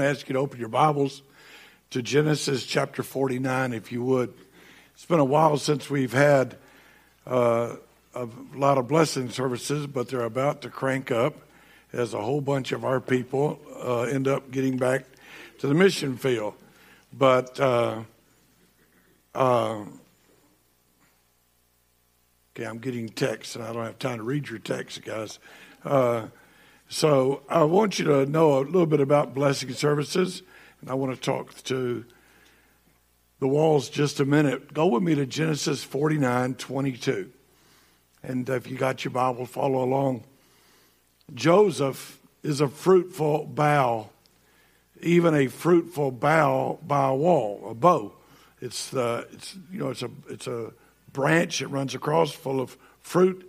I ask you to open your Bibles to Genesis chapter 49, if you would. It's been a while since we've had uh, a lot of blessing services, but they're about to crank up as a whole bunch of our people uh, end up getting back to the mission field. But uh, uh okay, I'm getting texts, and I don't have time to read your texts, guys. So I want you to know a little bit about blessing services, and I want to talk to the Walz just a minute. Go with me to Genesis 49 22. And if you got your Bible, follow along. Joseph is a fruitful bough, even a fruitful bough by a wall, a bow. It's the it's you know it's a it's a branch that runs across full of fruit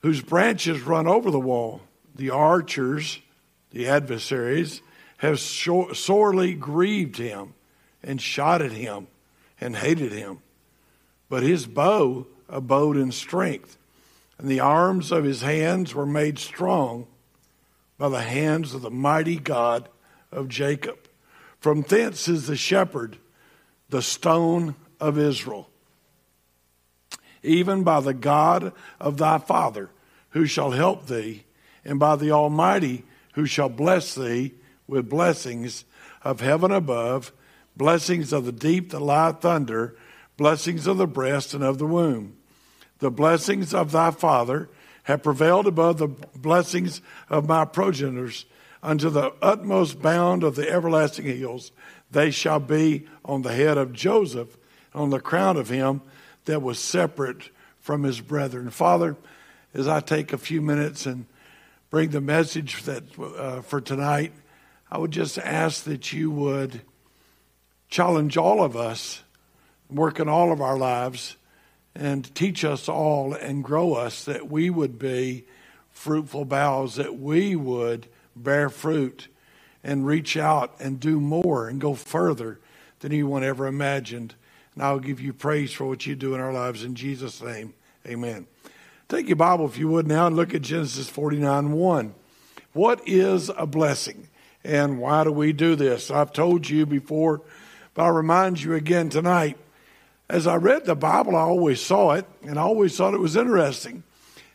whose branches run over the wall the archers, the adversaries, have sorely grieved him and shot at him and hated him. But his bow abode in strength, and the arms of his hands were made strong by the hands of the mighty God of Jacob. From thence is the shepherd, the stone of Israel, even by the God of thy father, who shall help thee and by the Almighty who shall bless thee with blessings of heaven above, blessings of the deep that lieth under, blessings of the breast and of the womb. The blessings of thy father have prevailed above the blessings of my progenitors unto the utmost bound of the everlasting hills. They shall be on the head of Joseph, on the crown of him that was separate from his brethren. Father, as I take a few minutes and bring the message that uh, for tonight, I would just ask that you would challenge all of us, work in all of our lives, and teach us all and grow us that we would be fruitful boughs, that we would bear fruit and reach out and do more and go further than anyone ever imagined. And I'll give you praise for what you do in our lives. In Jesus' name, amen. Take your Bible, if you would, now and look at Genesis 49 1. What is a blessing? And why do we do this? I've told you before, but I'll remind you again tonight. As I read the Bible, I always saw it, and I always thought it was interesting.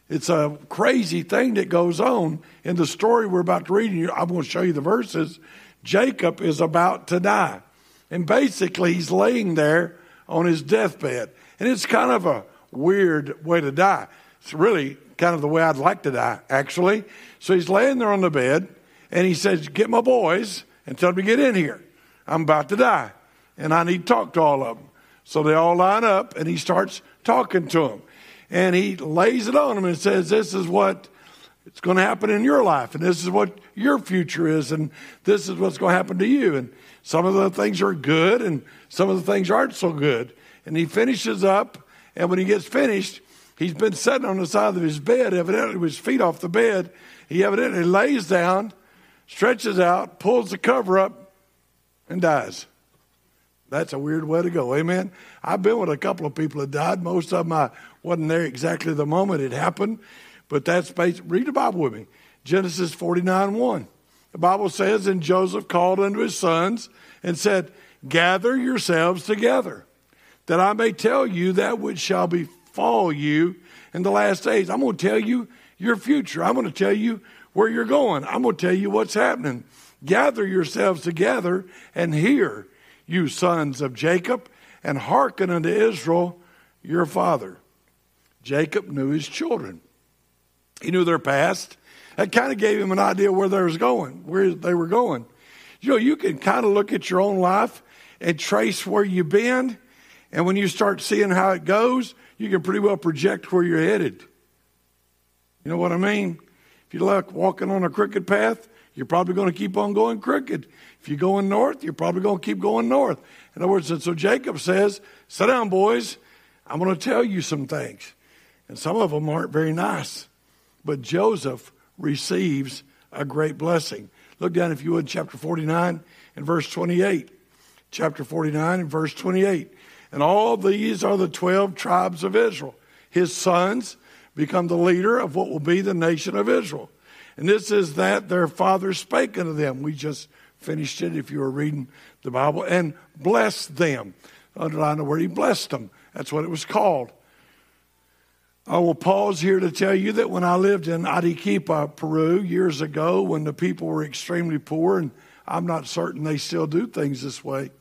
It's a crazy thing that goes on in the story we're about to read. You. I'm going to show you the verses. Jacob is about to die. And basically, he's laying there on his deathbed. And it's kind of a weird way to die. It's really kind of the way I'd like to die, actually. So he's laying there on the bed and he says, Get my boys and tell them to get in here. I'm about to die and I need to talk to all of them. So they all line up and he starts talking to them. And he lays it on them and says, This is what it's going to happen in your life, and this is what your future is, and this is what's going to happen to you. And some of the things are good, and some of the things aren't so good. And he finishes up, and when he gets finished, He's been sitting on the side of his bed, evidently with his feet off the bed. He evidently lays down, stretches out, pulls the cover up, and dies. That's a weird way to go. Amen. I've been with a couple of people that died. Most of them I wasn't there exactly the moment it happened, but that's basic. Read the Bible with me. Genesis 49 1. The Bible says, And Joseph called unto his sons and said, Gather yourselves together, that I may tell you that which shall be befall you in the last days. I'm going to tell you your future. I'm going to tell you where you're going. I'm going to tell you what's happening. Gather yourselves together and hear, you sons of Jacob, and hearken unto Israel, your father. Jacob knew his children. He knew their past. That kind of gave him an idea where they was going, where they were going. You know, you can kind of look at your own life and trace where you've been, and when you start seeing how it goes, you can pretty well project where you're headed. You know what I mean? If you're like walking on a crooked path, you're probably going to keep on going crooked. If you're going north, you're probably going to keep going north. In other words, and so Jacob says, Sit down, boys. I'm going to tell you some things. And some of them aren't very nice. But Joseph receives a great blessing. Look down, if you would, chapter 49 and verse 28. Chapter 49 and verse 28. And all these are the 12 tribes of Israel. His sons become the leader of what will be the nation of Israel. And this is that their father spake unto them. We just finished it if you were reading the Bible, and blessed them. Underline the word, he blessed them. That's what it was called. I will pause here to tell you that when I lived in Arequipa, Peru, years ago, when the people were extremely poor, and I'm not certain they still do things this way,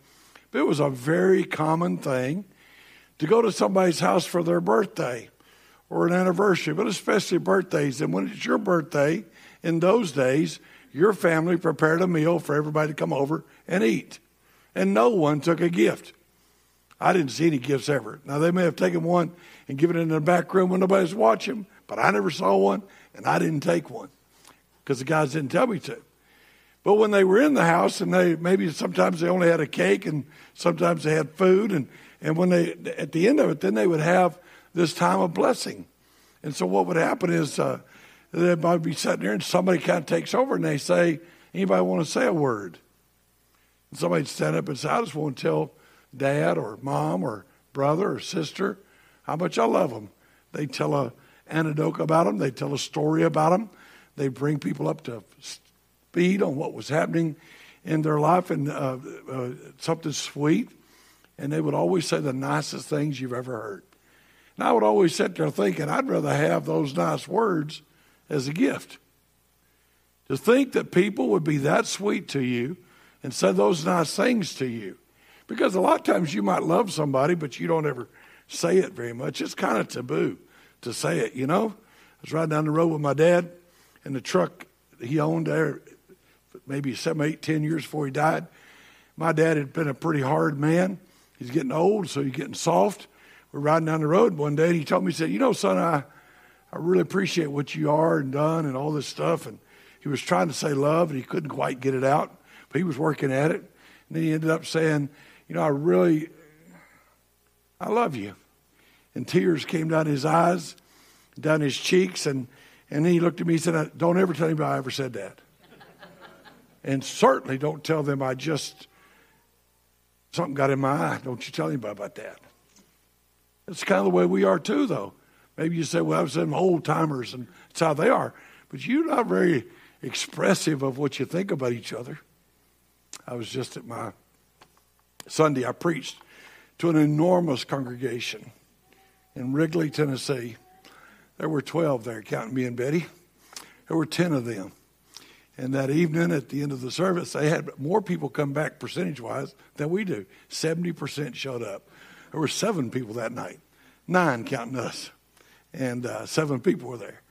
it was a very common thing to go to somebody's house for their birthday or an anniversary, but especially birthdays. And when it's your birthday, in those days, your family prepared a meal for everybody to come over and eat. And no one took a gift. I didn't see any gifts ever. Now, they may have taken one and given it in the back room when nobody's watching, but I never saw one, and I didn't take one because the guys didn't tell me to. But when they were in the house, and they maybe sometimes they only had a cake, and sometimes they had food, and and when they at the end of it, then they would have this time of blessing. And so what would happen is uh, they might be sitting there, and somebody kind of takes over, and they say, "Anybody want to say a word?" And somebody stand up and say, "I just want to tell dad or mom or brother or sister how much I love them." They tell a anecdote about them. They tell a story about them. They bring people up to speed on what was happening in their life and uh, uh, something sweet. And they would always say the nicest things you've ever heard. And I would always sit there thinking, I'd rather have those nice words as a gift. To think that people would be that sweet to you and say those nice things to you. Because a lot of times you might love somebody, but you don't ever say it very much. It's kind of taboo to say it, you know? I was riding down the road with my dad in the truck he owned there maybe seven, eight, ten years before he died. My dad had been a pretty hard man. He's getting old, so he's getting soft. We're riding down the road one day, and he told me, he said, You know, son, I, I really appreciate what you are and done and all this stuff. And he was trying to say love, and he couldn't quite get it out, but he was working at it. And then he ended up saying, You know, I really, I love you. And tears came down his eyes, down his cheeks, and, and then he looked at me and said, Don't ever tell anybody I ever said that. And certainly don't tell them I just, something got in my eye. Don't you tell anybody about that. It's kind of the way we are too, though. Maybe you say, well, I was some old timers, and that's how they are. But you're not very expressive of what you think about each other. I was just at my Sunday, I preached to an enormous congregation in Wrigley, Tennessee. There were 12 there, counting me and Betty. There were 10 of them. And that evening at the end of the service, they had more people come back percentage wise than we do. 70% showed up. There were seven people that night, nine counting us, and uh, seven people were there.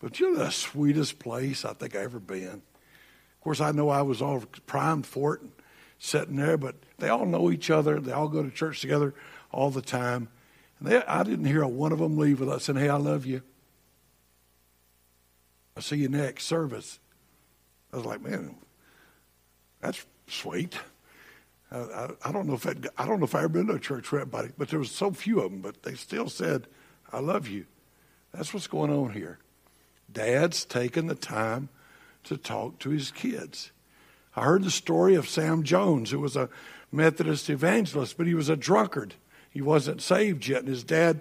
But you know, the sweetest place I think I ever been. Of course, I know I was all primed for it, and sitting there, but they all know each other. They all go to church together all the time. And they, I didn't hear a one of them leave without saying, Hey, I love you. I'll see you next service. I was like, man, that's sweet. I, I, I don't know if I don't know if I ever been to a church where everybody, but there was so few of them, but they still said, "I love you." That's what's going on here. Dad's taking the time to talk to his kids. I heard the story of Sam Jones, who was a Methodist evangelist, but he was a drunkard. He wasn't saved yet, and his dad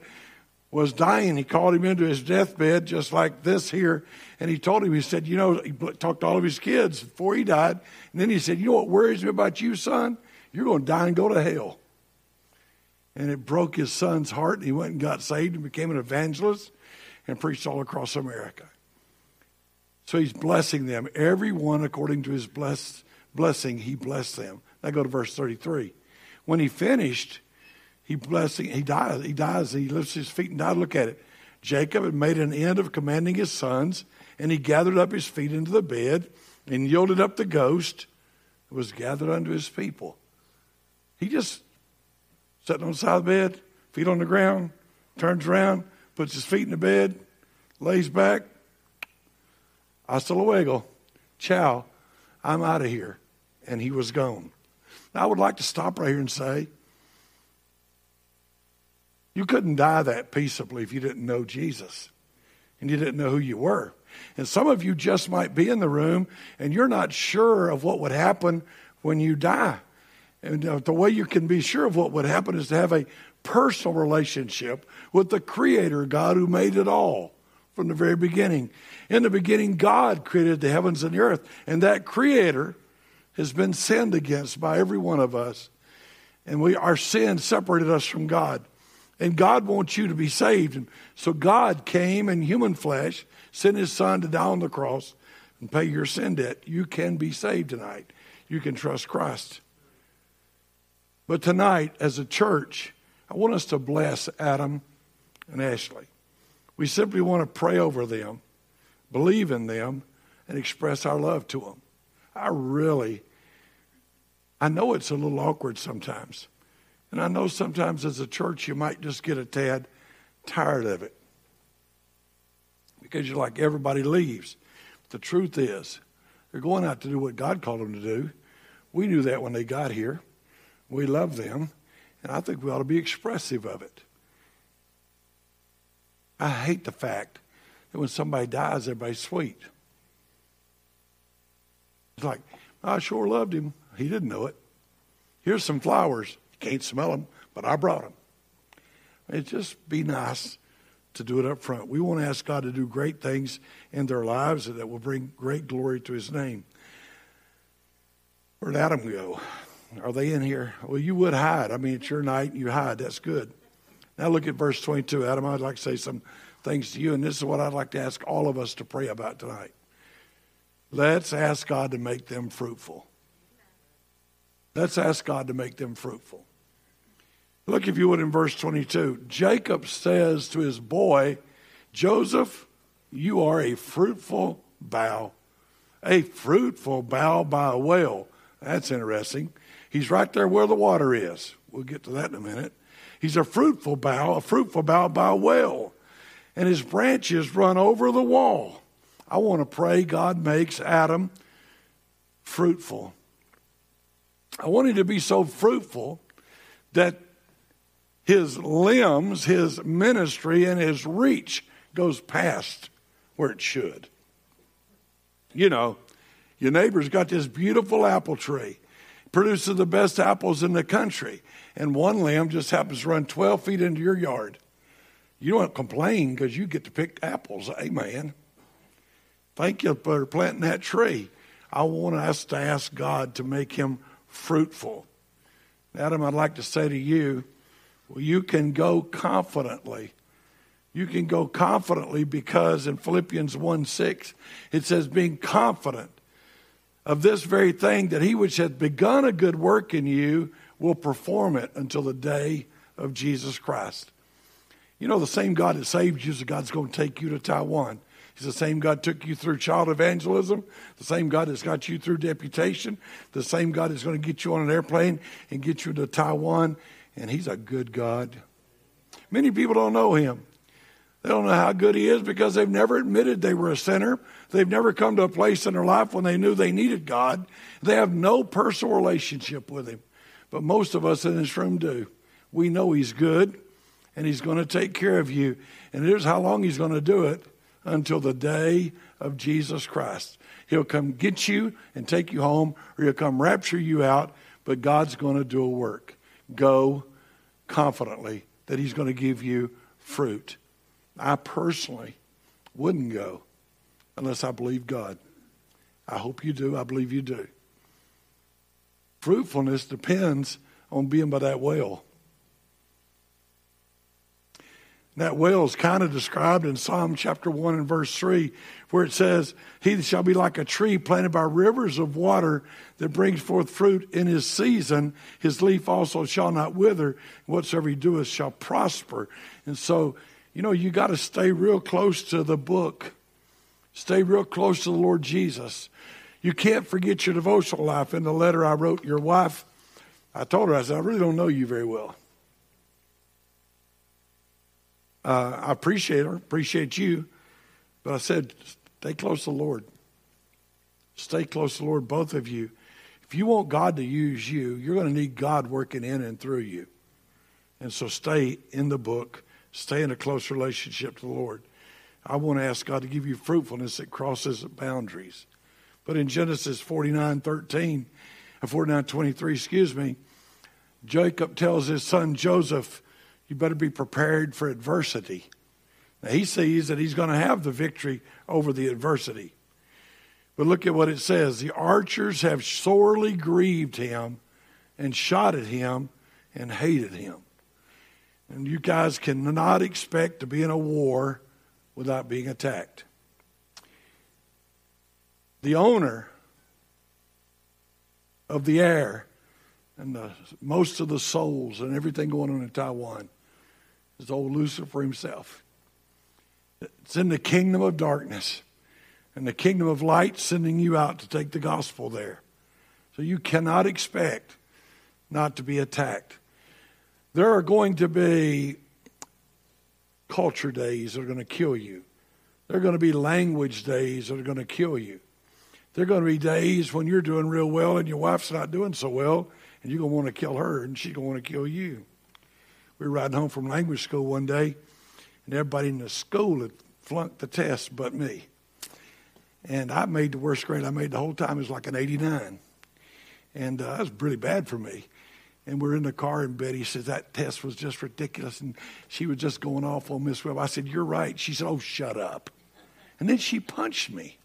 was dying. He called him into his deathbed, just like this here, and he told him, he said, You know, he talked to all of his kids before he died. And then he said, You know what worries me about you, son? You're going to die and go to hell. And it broke his son's heart, and he went and got saved and became an evangelist and preached all across America. So he's blessing them. Everyone according to his bless, blessing, he blessed them. Now go to verse 33. When he finished, he blessing, he dies, he dies, he lifts his feet and died. Look at it. Jacob had made an end of commanding his sons, and he gathered up his feet into the bed and yielded up the ghost that was gathered unto his people. He just sitting on the side of the bed, feet on the ground, turns around, puts his feet in the bed, lays back. Hasta luego. Ciao. I'm out of here. And he was gone. Now, I would like to stop right here and say, you couldn't die that peaceably if you didn't know Jesus and you didn't know who you were. And some of you just might be in the room and you're not sure of what would happen when you die. And uh, the way you can be sure of what would happen is to have a personal relationship with the Creator, God who made it all from the very beginning. In the beginning, God created the heavens and the earth. And that Creator, has been sinned against by every one of us. And we, our sin separated us from God. And God wants you to be saved. And so God came in human flesh, sent his son to die on the cross and pay your sin debt. You can be saved tonight. You can trust Christ. But tonight, as a church, I want us to bless Adam and Ashley. We simply want to pray over them, believe in them, and express our love to them. I really, I know it's a little awkward sometimes. And I know sometimes as a church you might just get a tad tired of it because you're like, everybody leaves. But the truth is, they're going out to do what God called them to do. We knew that when they got here. We love them, and I think we ought to be expressive of it. I hate the fact that when somebody dies, everybody's sweet. It's like, I sure loved him. He didn't know it. Here's some flowers. Can't smell them, but I brought them. It just be nice to do it up front. We want to ask God to do great things in their lives that will bring great glory to his name. Where'd Adam go? Are they in here? Well, you would hide. I mean, it's your night and you hide. That's good. Now look at verse 22. Adam, I'd like to say some things to you, and this is what I'd like to ask all of us to pray about tonight. Let's ask God to make them fruitful. Let's ask God to make them fruitful. Look, if you would, in verse 22. Jacob says to his boy, Joseph, you are a fruitful bough, a fruitful bough by a well. That's interesting. He's right there where the water is. We'll get to that in a minute. He's a fruitful bough, a fruitful bough by a well, and his branches run over the wall. I want to pray God makes Adam fruitful. I want him to be so fruitful that his limbs, his ministry, and his reach goes past where it should. You know, your neighbor's got this beautiful apple tree, produces the best apples in the country, and one limb just happens to run 12 feet into your yard. You don't complain because you get to pick apples. Amen. Thank you for planting that tree. I want us to ask God to make him fruitful. Adam, I'd like to say to you, well, you can go confidently. You can go confidently because in Philippians 1 6, it says, being confident of this very thing, that he which hath begun a good work in you will perform it until the day of Jesus Christ. You know, the same God that saved you is the God's going to take you to Taiwan. He's the same God took you through child evangelism, the same God that's got you through deputation, the same God that's going to get you on an airplane and get you to Taiwan, and He's a good God. Many people don't know Him. They don't know how good He is because they've never admitted they were a sinner. They've never come to a place in their life when they knew they needed God. They have no personal relationship with Him. But most of us in this room do. We know He's good and He's going to take care of you. And here's how long He's going to do it until the day of Jesus Christ. He'll come get you and take you home, or he'll come rapture you out, but God's going to do a work. Go confidently that he's going to give you fruit. I personally wouldn't go unless I believe God. I hope you do. I believe you do. Fruitfulness depends on being by that well. That well is kind of described in Psalm chapter 1 and verse 3, where it says, He shall be like a tree planted by rivers of water that brings forth fruit in his season. His leaf also shall not wither. Whatsoever he doeth shall prosper. And so, you know, you got to stay real close to the book, stay real close to the Lord Jesus. You can't forget your devotional life. In the letter I wrote your wife, I told her, I said, I really don't know you very well. Uh, I appreciate her, appreciate you, but I said, stay close to the Lord. Stay close to the Lord, both of you. If you want God to use you, you're going to need God working in and through you. And so stay in the book, stay in a close relationship to the Lord. I want to ask God to give you fruitfulness that crosses boundaries. But in Genesis 49 13, uh, 49 23, excuse me, Jacob tells his son Joseph, you better be prepared for adversity. Now, he sees that he's going to have the victory over the adversity. But look at what it says the archers have sorely grieved him and shot at him and hated him. And you guys cannot expect to be in a war without being attacked. The owner of the air and the, most of the souls and everything going on in Taiwan is old Lucifer himself. It's in the kingdom of darkness and the kingdom of light sending you out to take the gospel there. So you cannot expect not to be attacked. There are going to be culture days that are going to kill you. There are going to be language days that are going to kill you. There are going to be days when you're doing real well and your wife's not doing so well, and you're going to want to kill her and she's going to want to kill you. We were riding home from language school one day, and everybody in the school had flunked the test but me. And I made the worst grade I made the whole time. It was like an 89. And uh, that was really bad for me. And we're in the car, and Betty says that test was just ridiculous. And she was just going off on Miss Webb. I said, You're right. She said, Oh, shut up. And then she punched me.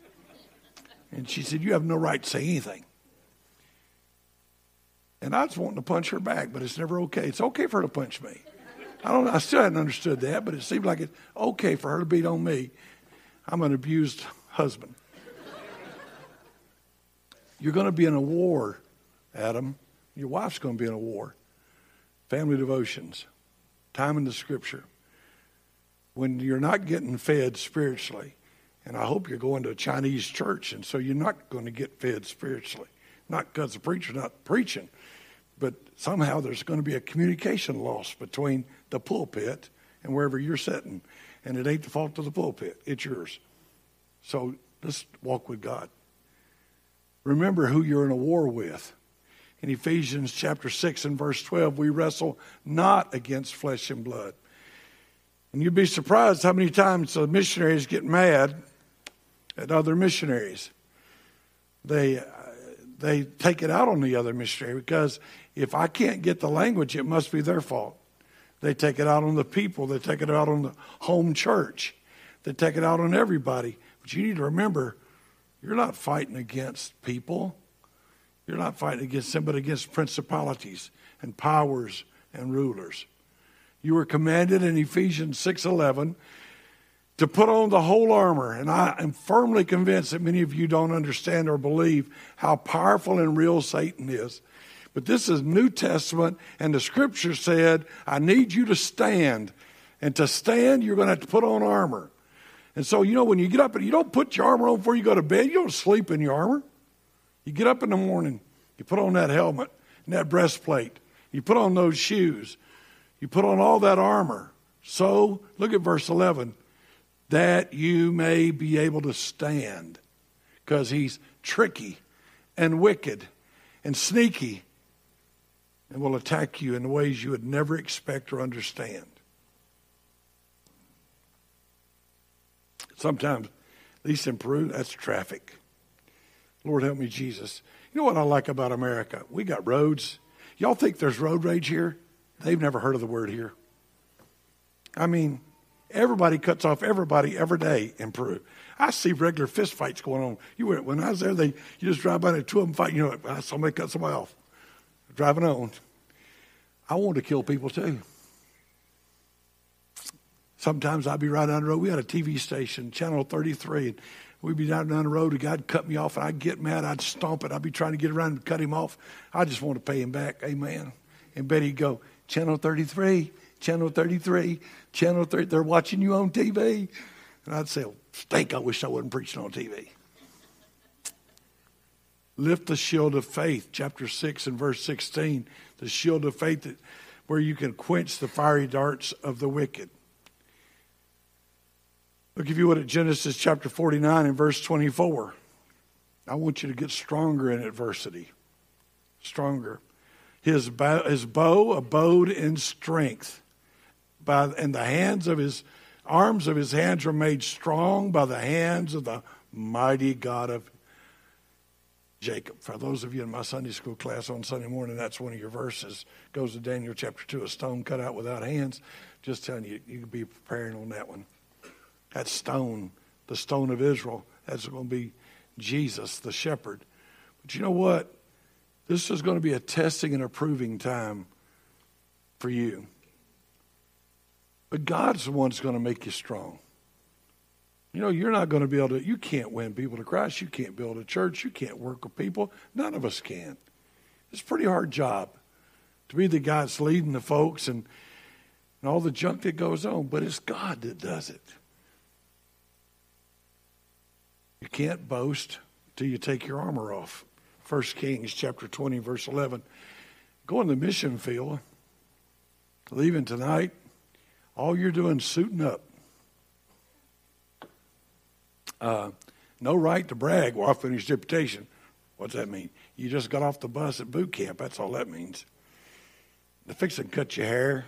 And she said, You have no right to say anything. And I was wanting to punch her back, but it's never okay. It's okay for her to punch me. I don't I still hadn't understood that, but it seemed like it's okay for her to beat on me. I'm an abused husband. You're going to be in a war, Adam. Your wife's going to be in a war. Family devotions, time in the scripture. When you're not getting fed spiritually, and I hope you're going to a Chinese church, and so you're not going to get fed spiritually. Not because the preacher's not preaching, but somehow there's going to be a communication loss between the pulpit and wherever you're sitting. And it ain't the fault of the pulpit, it's yours. So let's walk with God. Remember who you're in a war with. In Ephesians chapter 6 and verse 12, we wrestle not against flesh and blood. And you'd be surprised how many times the missionaries get mad at other missionaries. They, they take it out on the other missionary because if I can't get the language, it must be their fault. They take it out on the people, they take it out on the home church, they take it out on everybody. But you need to remember you're not fighting against people. You're not fighting against them, but against principalities and powers and rulers. You were commanded in Ephesians 6:11 to put on the whole armor, and I am firmly convinced that many of you don't understand or believe how powerful and real Satan is. But this is New Testament, and the scripture said, I need you to stand. And to stand, you're going to have to put on armor. And so, you know, when you get up and you don't put your armor on before you go to bed, you don't sleep in your armor. You get up in the morning, you put on that helmet and that breastplate, you put on those shoes, you put on all that armor. So, look at verse 11 that you may be able to stand. Because he's tricky and wicked and sneaky and will attack you in ways you would never expect or understand. Sometimes, at least in Peru, that's traffic. Lord help me, Jesus. You know what I like about America? We got roads. Y'all think there's road rage here? They've never heard of the word here. I mean, everybody cuts off everybody every day in Peru. I see regular fist fights going on. You were, when I was there, they you just drive by and two of them fight. You know, somebody cut somebody off, driving on. I want to kill people too. Sometimes I'd be right down the road. We had a TV station, Channel 33, and we'd be down, down the road. A guy'd cut me off, and I'd get mad. I'd stomp it. I'd be trying to get around and cut him off. I just want to pay him back. Amen. And Betty'd go, Channel 33, Channel 33, Channel 3, They're watching you on TV. And I'd say, Stink, I wish I wasn't preaching on TV. Lift the shield of faith, chapter 6 and verse 16. The shield of faith that, where you can quench the fiery darts of the wicked. I'll give you what at Genesis chapter 49 and verse 24. I want you to get stronger in adversity. Stronger. His bow, his bow abode in strength. By, and the hands of his arms of his hands were made strong by the hands of the mighty God of Jacob. For those of you in my Sunday school class on Sunday morning, that's one of your verses. Goes to Daniel chapter 2, a stone cut out without hands. Just telling you, you can be preparing on that one that stone, the stone of Israel, that's going to be Jesus, the shepherd. But you know what? This is going to be a testing and approving time for you. But God's the one that's going to make you strong. You know, you're not going to be able to, you can't win people to Christ. You can't build a church. You can't work with people. None of us can. It's a pretty hard job to be the guy that's leading the folks and, and all the junk that goes on, but it's God that does it. You can't boast till you take your armor off. 1 Kings chapter 20, verse 11. Go in the mission field, leaving tonight, all you're doing is suiting up. Uh, no right to brag while I finished deputation. What's that mean? You just got off the bus at boot camp. That's all that means. The fixing cut your hair,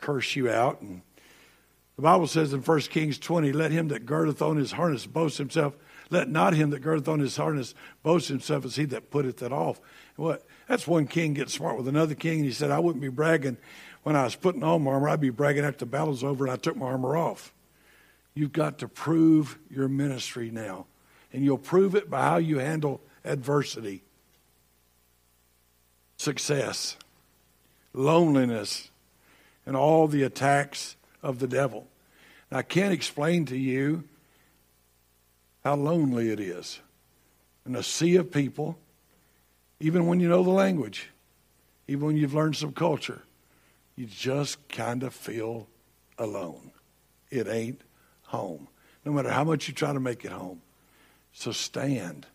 curse you out, and the Bible says in 1 Kings 20, let him that girdeth on his harness boast himself. Let not him that girdeth on his harness boast himself as he that putteth it off. What? That's one king gets smart with another king, and he said, I wouldn't be bragging when I was putting on my armor, I'd be bragging after the battle's over and I took my armor off. You've got to prove your ministry now. And you'll prove it by how you handle adversity, success, loneliness, and all the attacks of the devil. And I can't explain to you how lonely it is in a sea of people, even when you know the language, even when you've learned some culture you just kind of feel alone. It ain't home. No matter how much you try to make it home. So stand,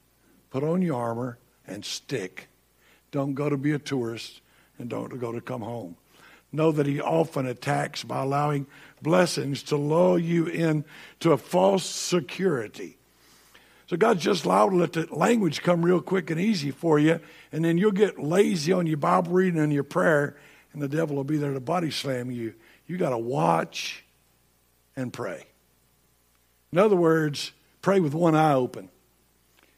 put on your armor, and stick. Don't go to be a tourist and don't go to come home. Know that he often attacks by allowing blessings to lull you into a false security. So God's just allowed to let the language come real quick and easy for you, and then you'll get lazy on your Bible reading and your prayer, and the devil will be there to body slam you. You got to watch and pray. In other words, pray with one eye open.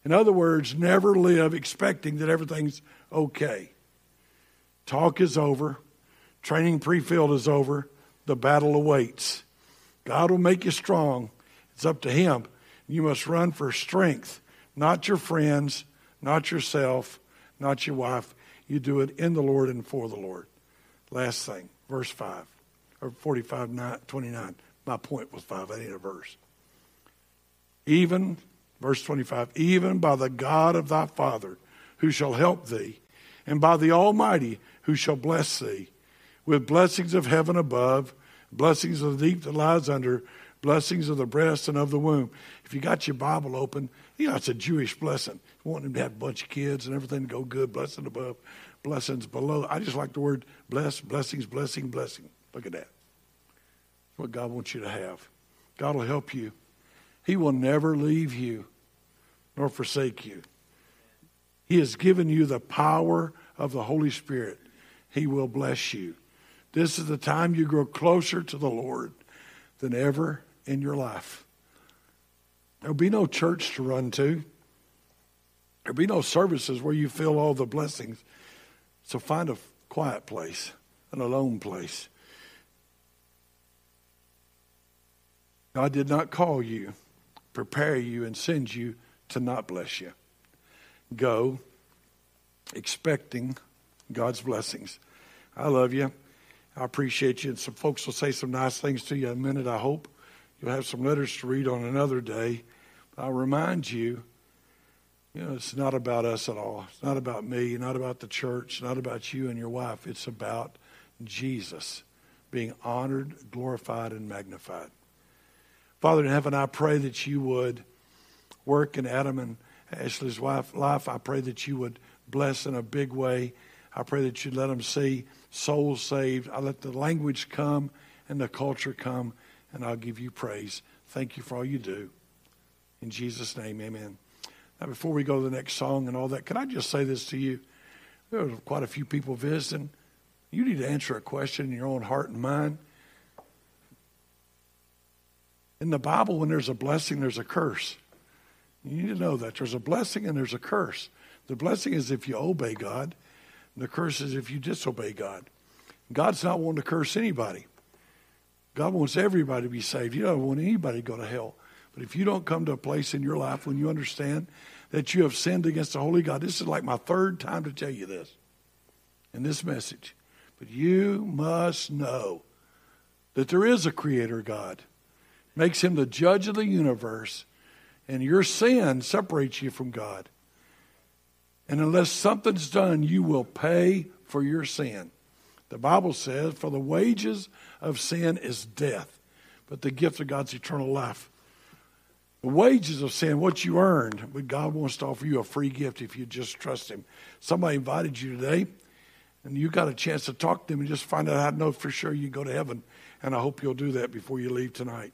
In other words, never live expecting that everything's okay. Talk is over. Training pre filled is over. The battle awaits. God will make you strong. It's up to Him. You must run for strength, not your friends, not yourself, not your wife. You do it in the Lord and for the Lord. Last thing, verse 5, or 45, 29. My point was 5. I need a verse. Even, verse 25, even by the God of thy Father, who shall help thee, and by the Almighty, who shall bless thee, with blessings of heaven above, blessings of the deep that lies under, blessings of the breast and of the womb. If you got your Bible open, you know it's a Jewish blessing. You want to have a bunch of kids and everything to go good, blessing above, blessings below. I just like the word bless, blessings, blessing, blessing. Look at that. That's what God wants you to have. God will help you. He will never leave you nor forsake you. He has given you the power of the Holy Spirit. He will bless you. This is the time you grow closer to the Lord than ever in your life. There'll be no church to run to. There'll be no services where you feel all the blessings. So find a quiet place, an alone place. God did not call you, prepare you, and send you to not bless you. Go expecting God's blessings. I love you. I appreciate you. And some folks will say some nice things to you in a minute, I hope. You'll have some letters to read on another day. But I'll remind you you know, it's not about us at all. It's not about me, not about the church, not about you and your wife. It's about Jesus being honored, glorified, and magnified. Father in heaven, I pray that you would work in Adam and Ashley's wife life. I pray that you would bless in a big way. I pray that you'd let them see souls saved. I let the language come and the culture come, and I'll give you praise. Thank you for all you do. In Jesus' name, amen. Now, before we go to the next song and all that, can I just say this to you? There are quite a few people visiting. You need to answer a question in your own heart and mind. In the Bible, when there's a blessing, there's a curse. You need to know that. There's a blessing and there's a curse. The blessing is if you obey God, the curse is if you disobey God. God's not wanting to curse anybody. God wants everybody to be saved. He doesn't want anybody to go to hell. But if you don't come to a place in your life when you understand that you have sinned against the holy God, this is like my third time to tell you this in this message. But you must know that there is a creator God. Makes him the judge of the universe, and your sin separates you from God. And unless something's done, you will pay for your sin. The Bible says, For the wages of sin is death, but the gift of God's eternal life. The wages of sin, what you earned, but God wants to offer you a free gift if you just trust Him. Somebody invited you today, and you got a chance to talk to them and just find out how to know for sure you go to heaven. And I hope you'll do that before you leave tonight.